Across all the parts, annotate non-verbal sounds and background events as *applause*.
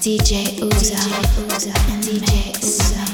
DJ Uzo, DJ Uzo and DJ Uzo.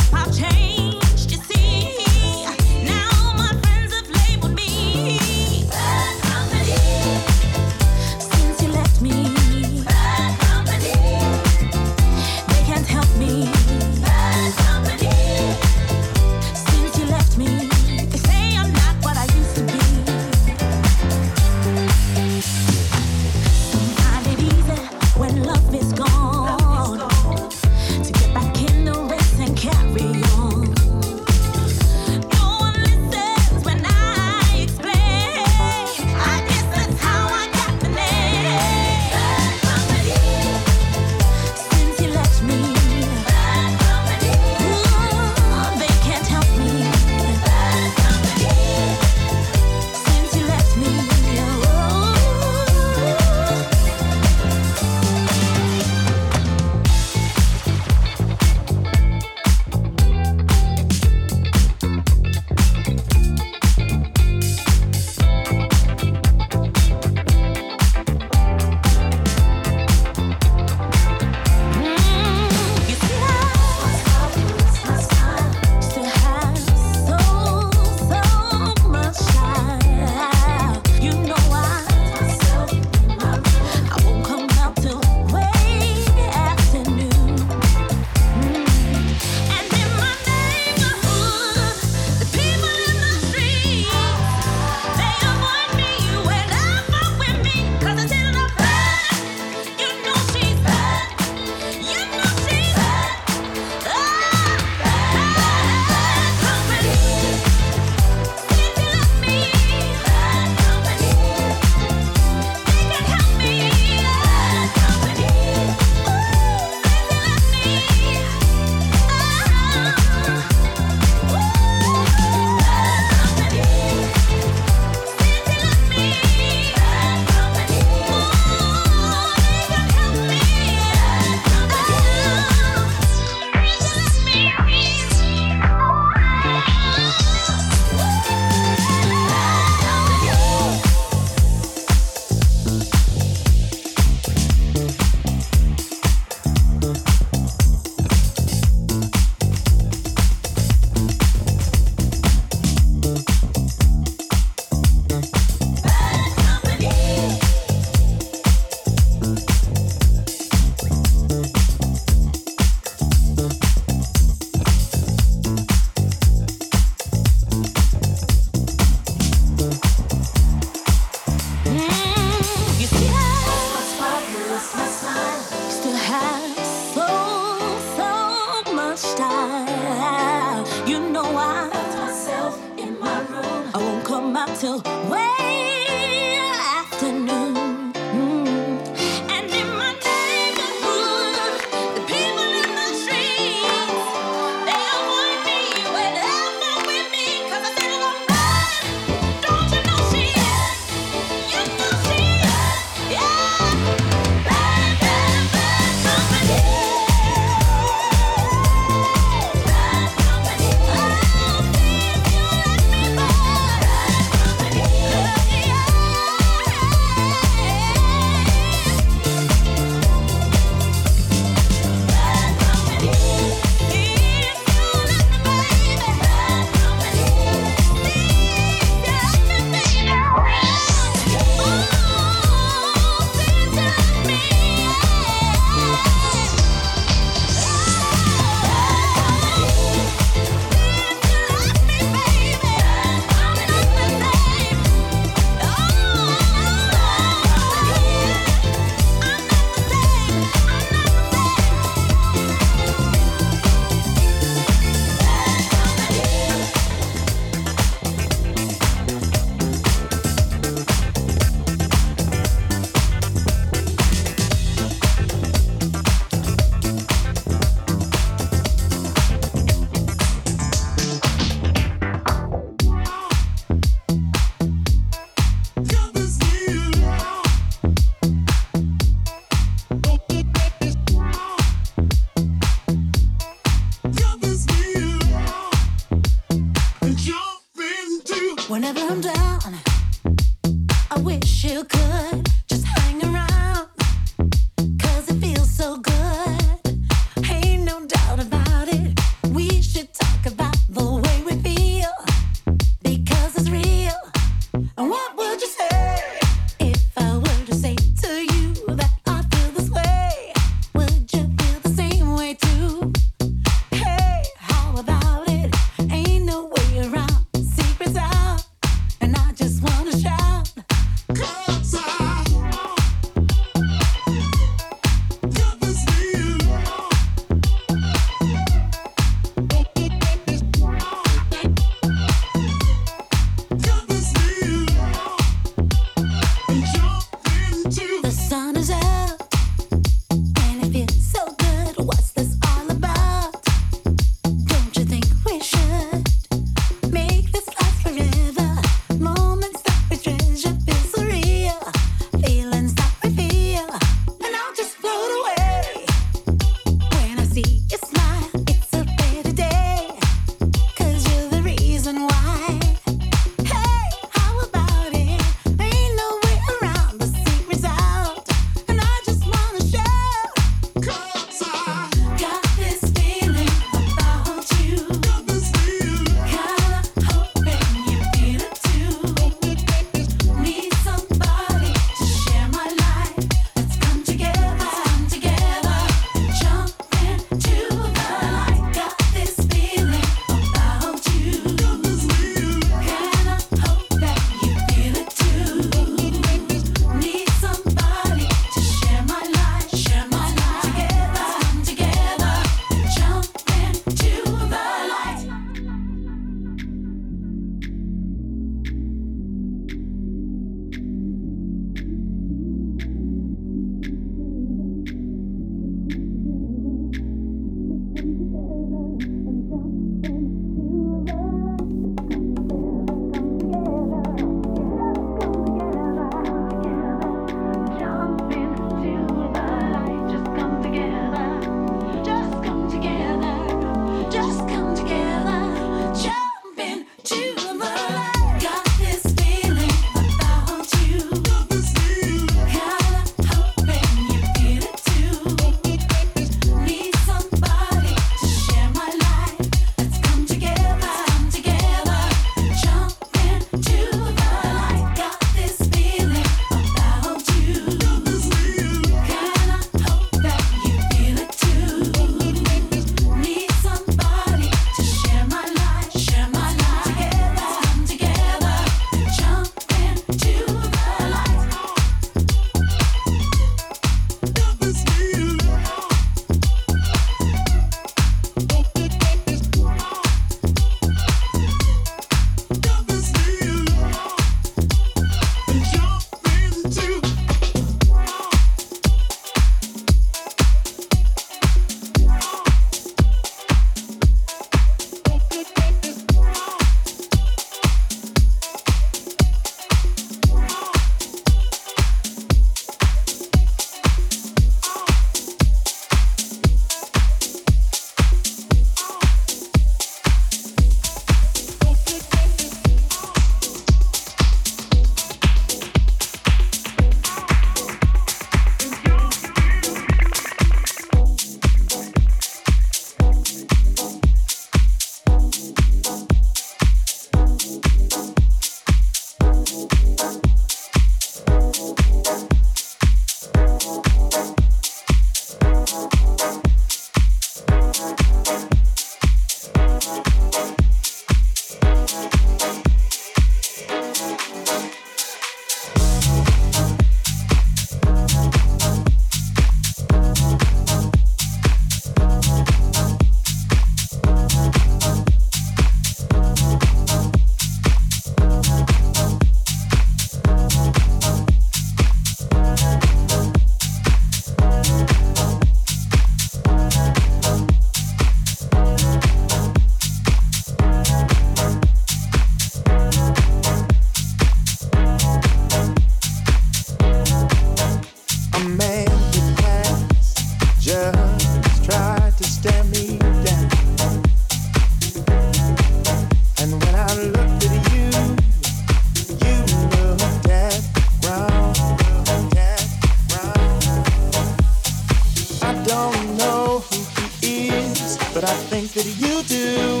don't know who he is, but I think that you do.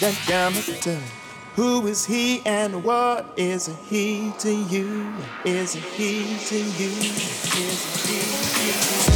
That Yamato. Who is he and what is he to you? Is he to you? Is he to you?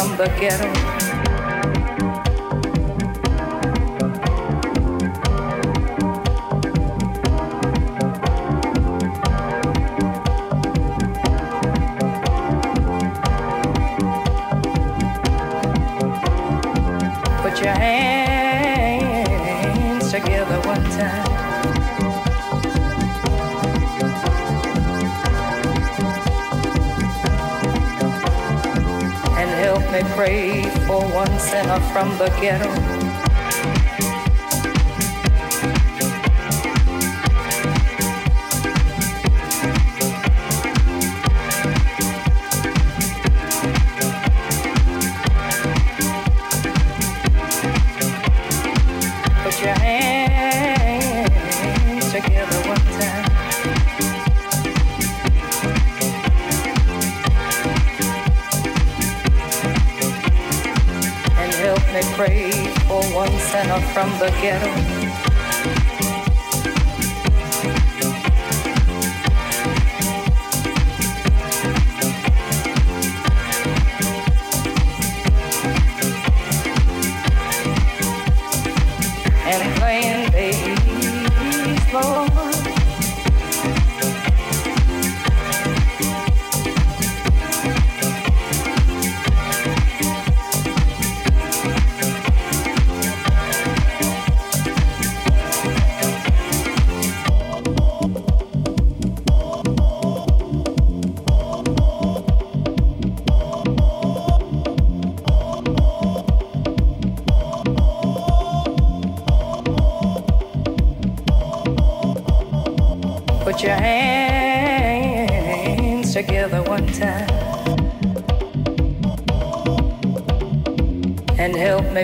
From the ghetto. From the ghetto.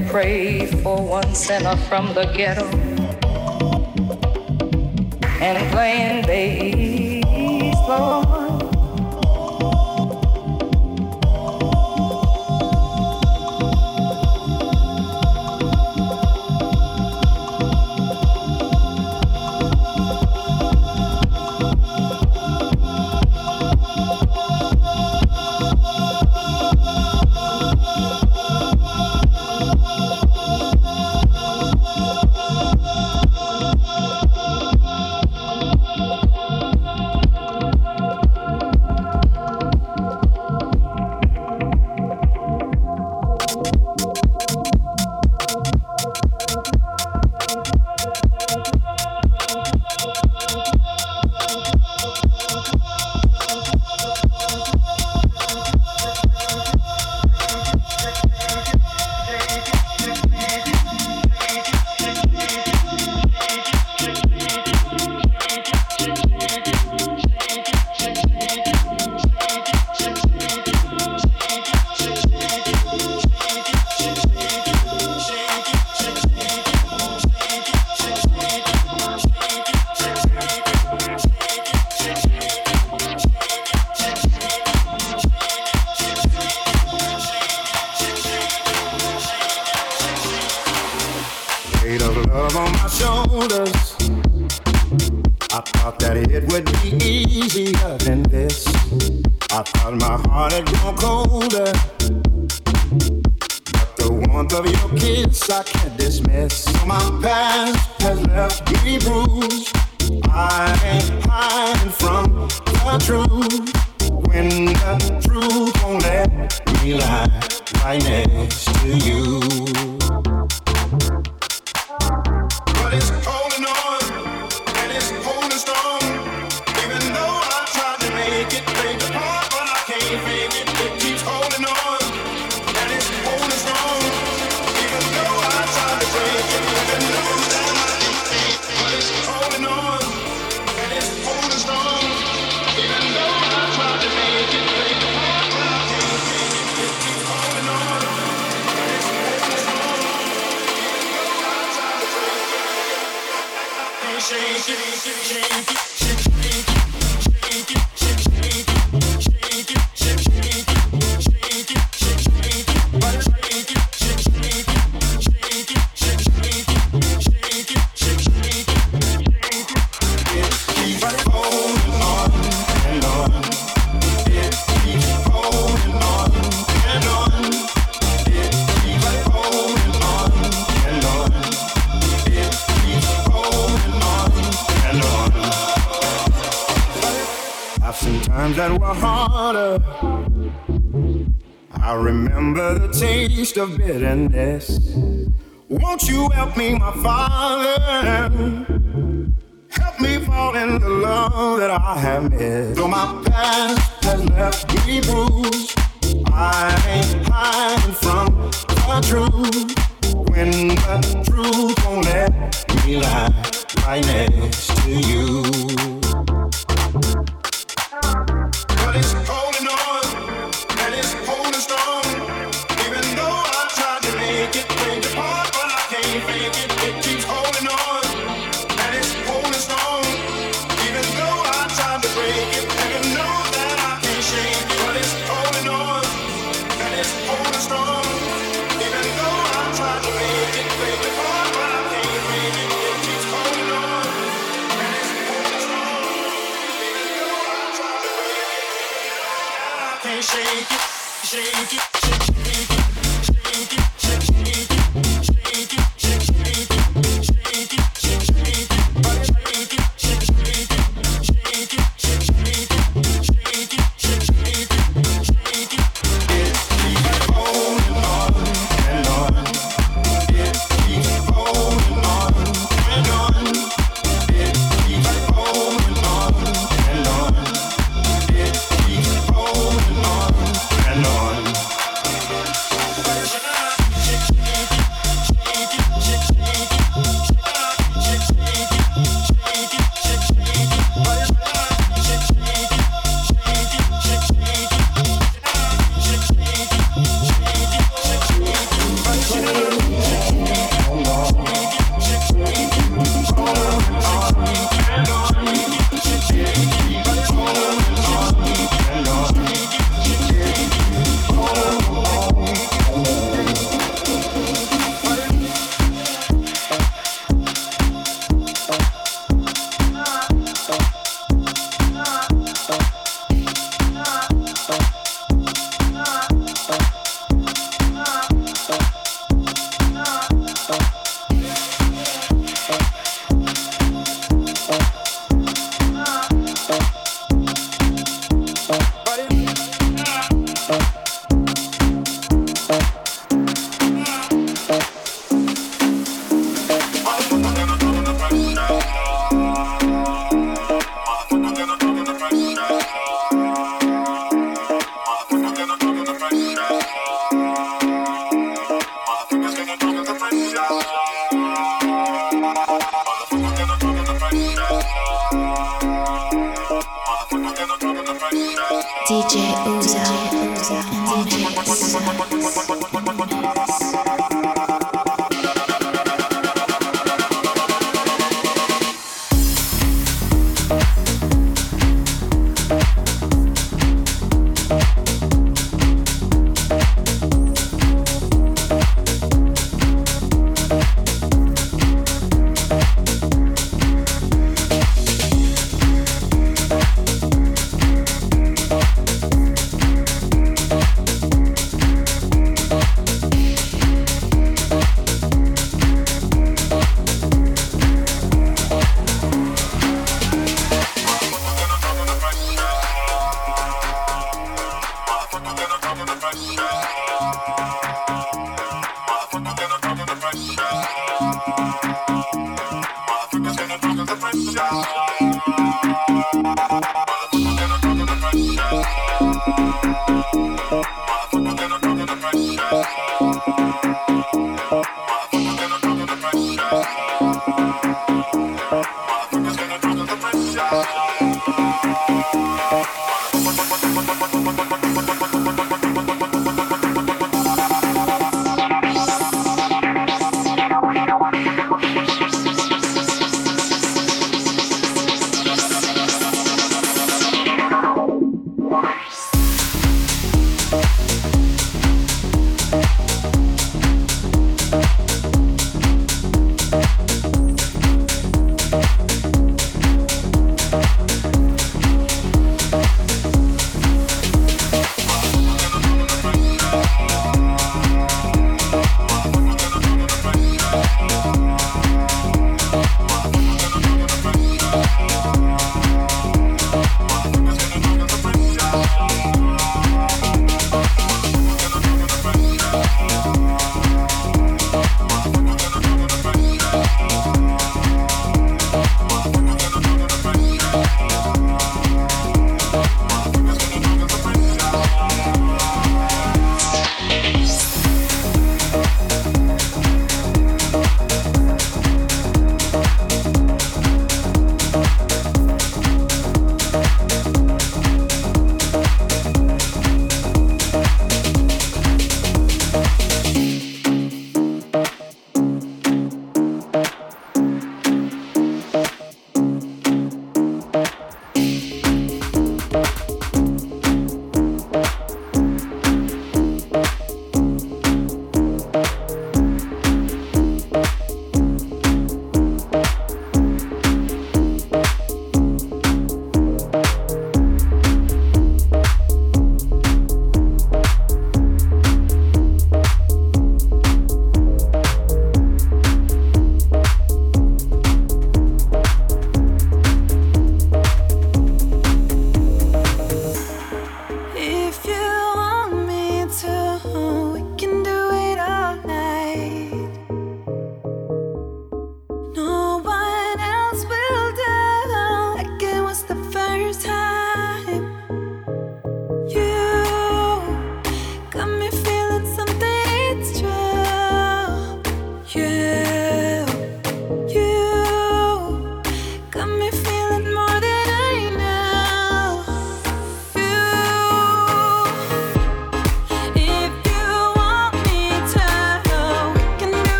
Pray for one sinner from the ghetto and playing bass.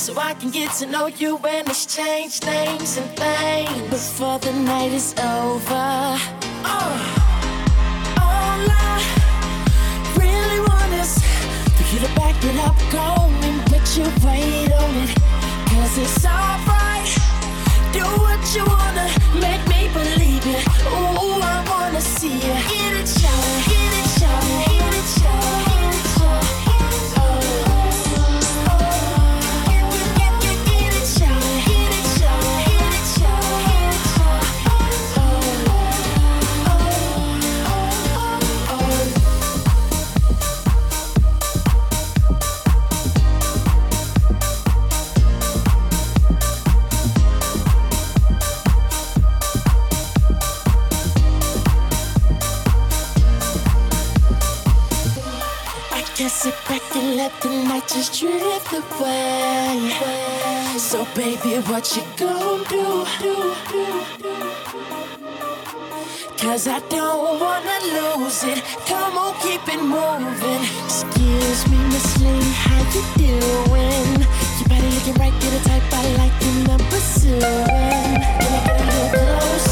So I can get to know you and exchange names and things before the night is over. Uh, all I really want is for you to back it up, go and put your weight on it. Cause it's alright, do what you wanna, make me believe what you gon' do? Cause I don't wanna lose it. Come on, keep it moving. Excuse me, Miss Lady, how you doing? You better looking right, get a type I like and I'm pursuing. Can I get a little closer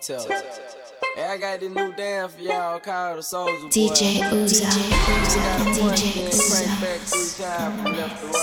tell. Hey, I got this new damn for y'all called the Soulja Boy. DJ Uzo DJ DJ Uzo.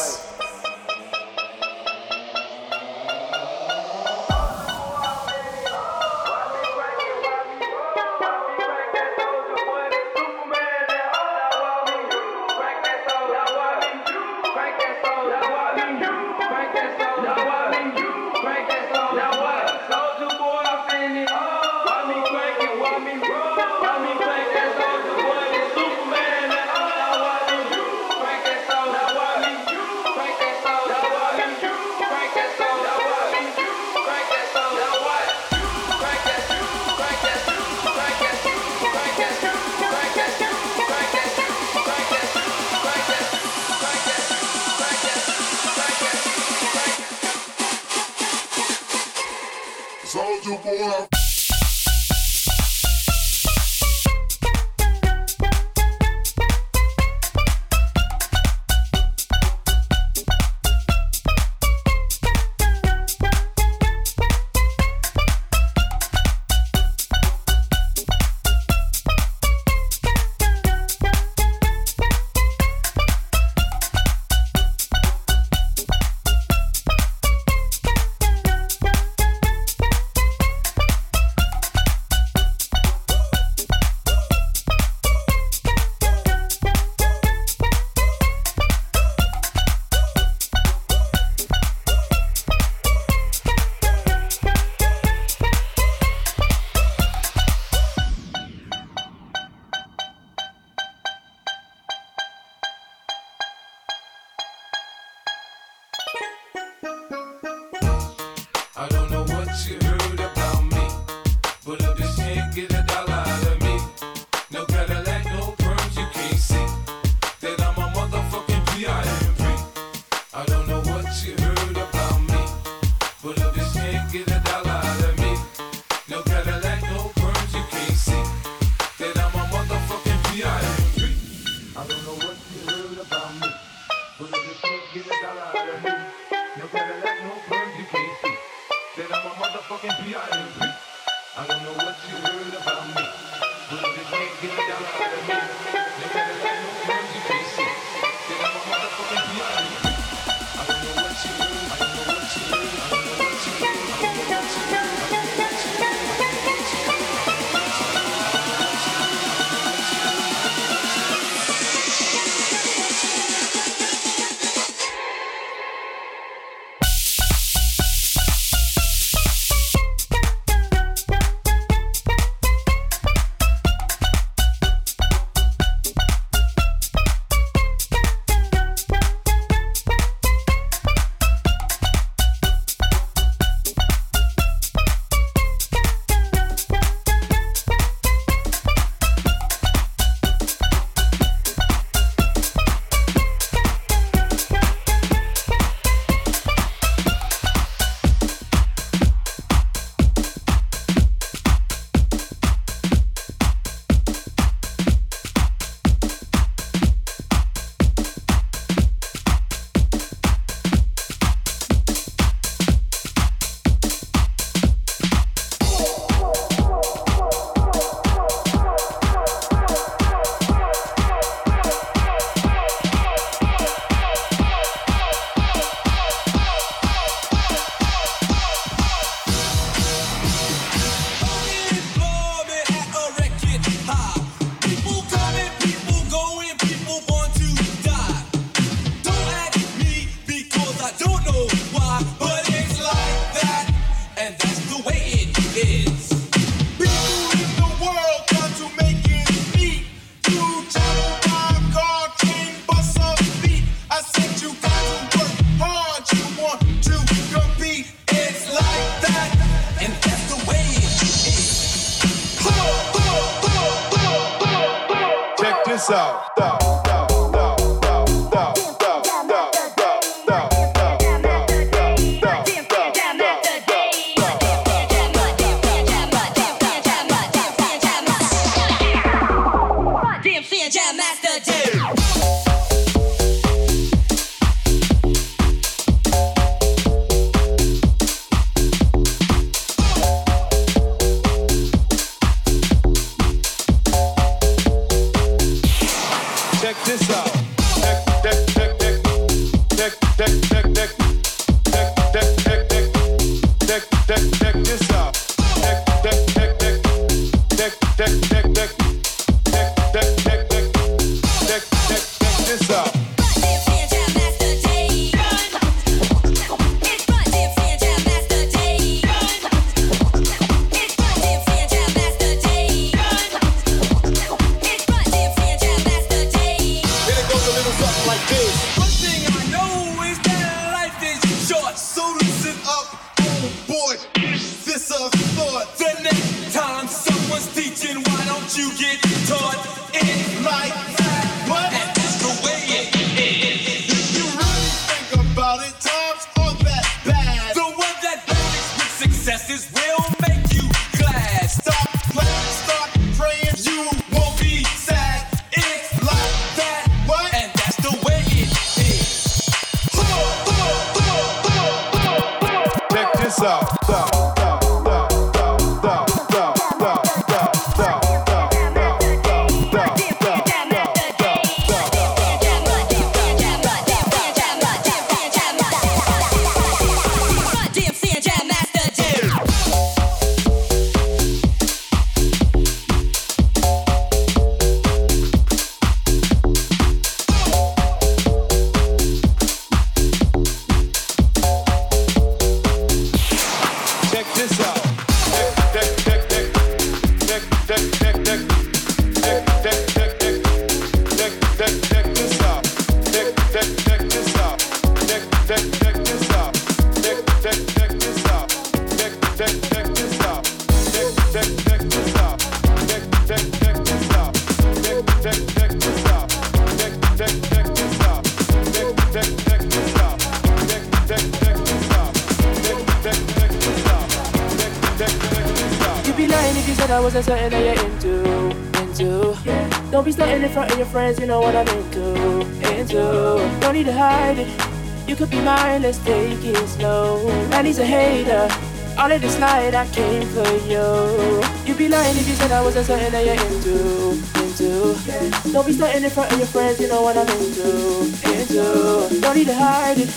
This night I came for you. You'd be lying if you said I wasn't something that you're into. Into. Don't be starting in front of your friends, you know what I'm into. Into. Don't need to hide it.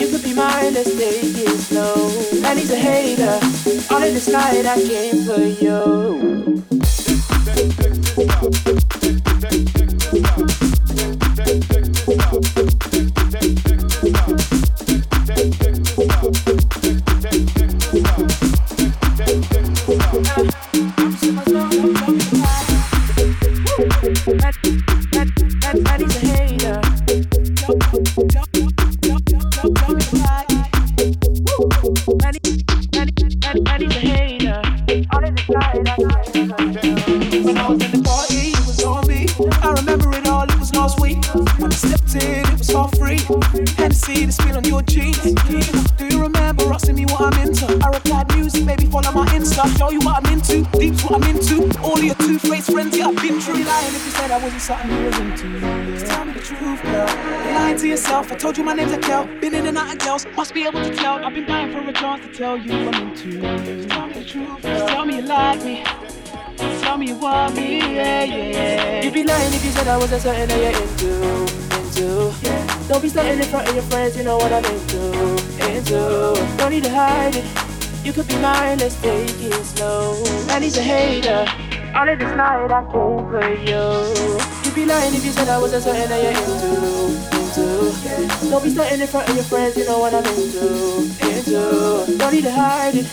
You could be mine, let's take it slow. Man, he's a hater. All of this night I came for you. Something you was into. Just tell me the truth, girl. Lying to yourself. I told you my name's Akel. Been in and out of girls. Must be able to tell. I've been dying for a chance to tell you I'm into. Just tell me the truth. Just tell me you like me. Just tell me you want me, yeah, yeah. You'd be lying if you said I wasn't something that you're into, into. Yeah. Don't be starting in front of your friends, you know what I'm into, into. Don't need to hide it. You could be mine, let's take it slow. And he's a hater. All of this night I came for you. You'd be lying if you said I wasn't something that you're into. Into. Don't be starting in front of your friends, you know what I'm into. Into. Don't need to hide it.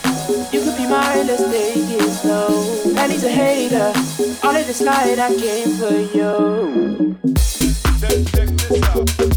You could be mine, let's take it slow. And he's a hater. All of this night I came for you. Check, check this out.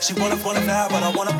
She wanna it now, but I wanna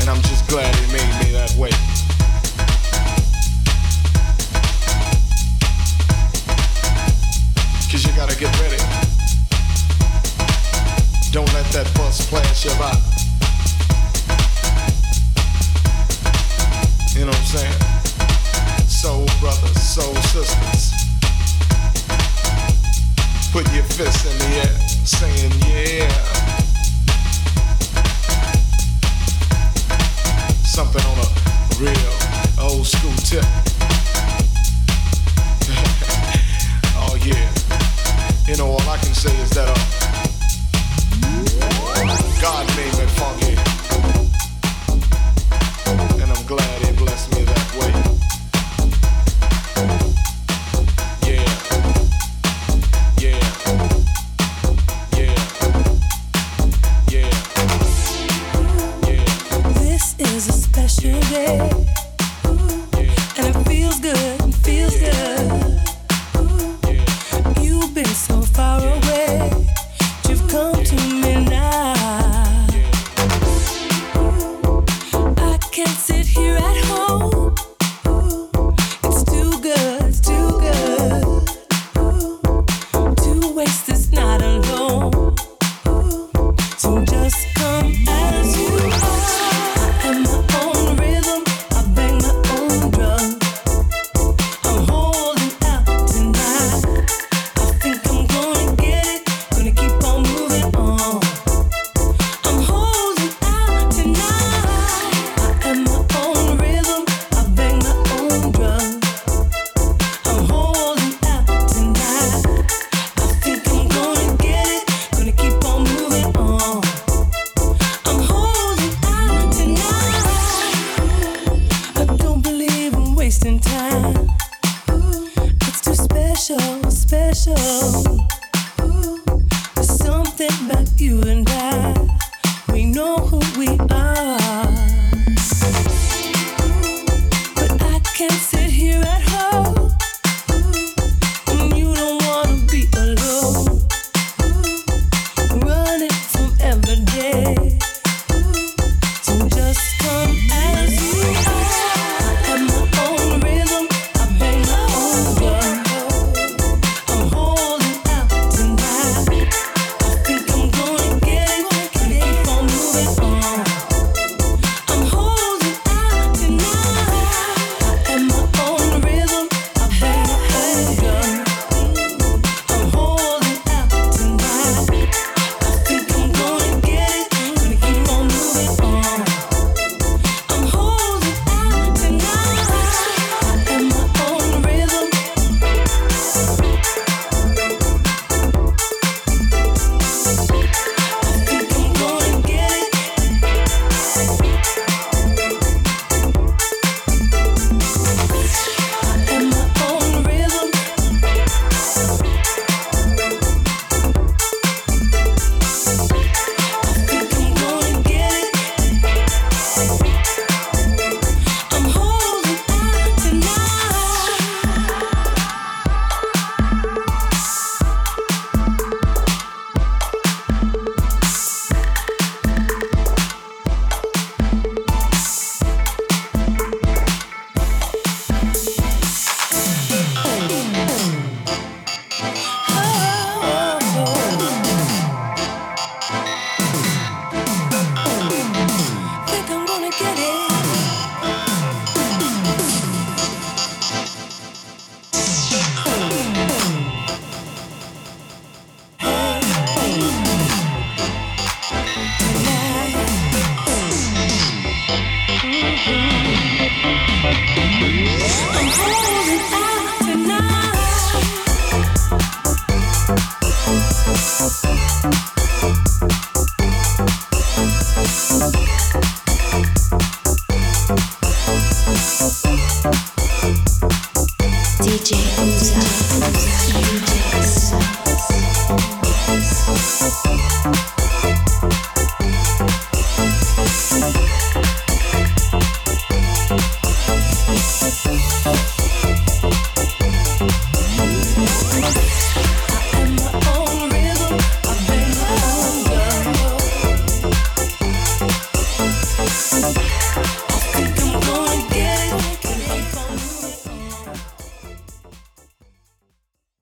And I'm just glad he made me that way. Cause you gotta get ready. Don't let that bus flash you by. You know what I'm saying? Soul brothers, soul sisters. Put your fists in the air, saying yeah. Something on a real old school tip. *laughs* oh yeah. You know all I can say is that uh, God made me funky.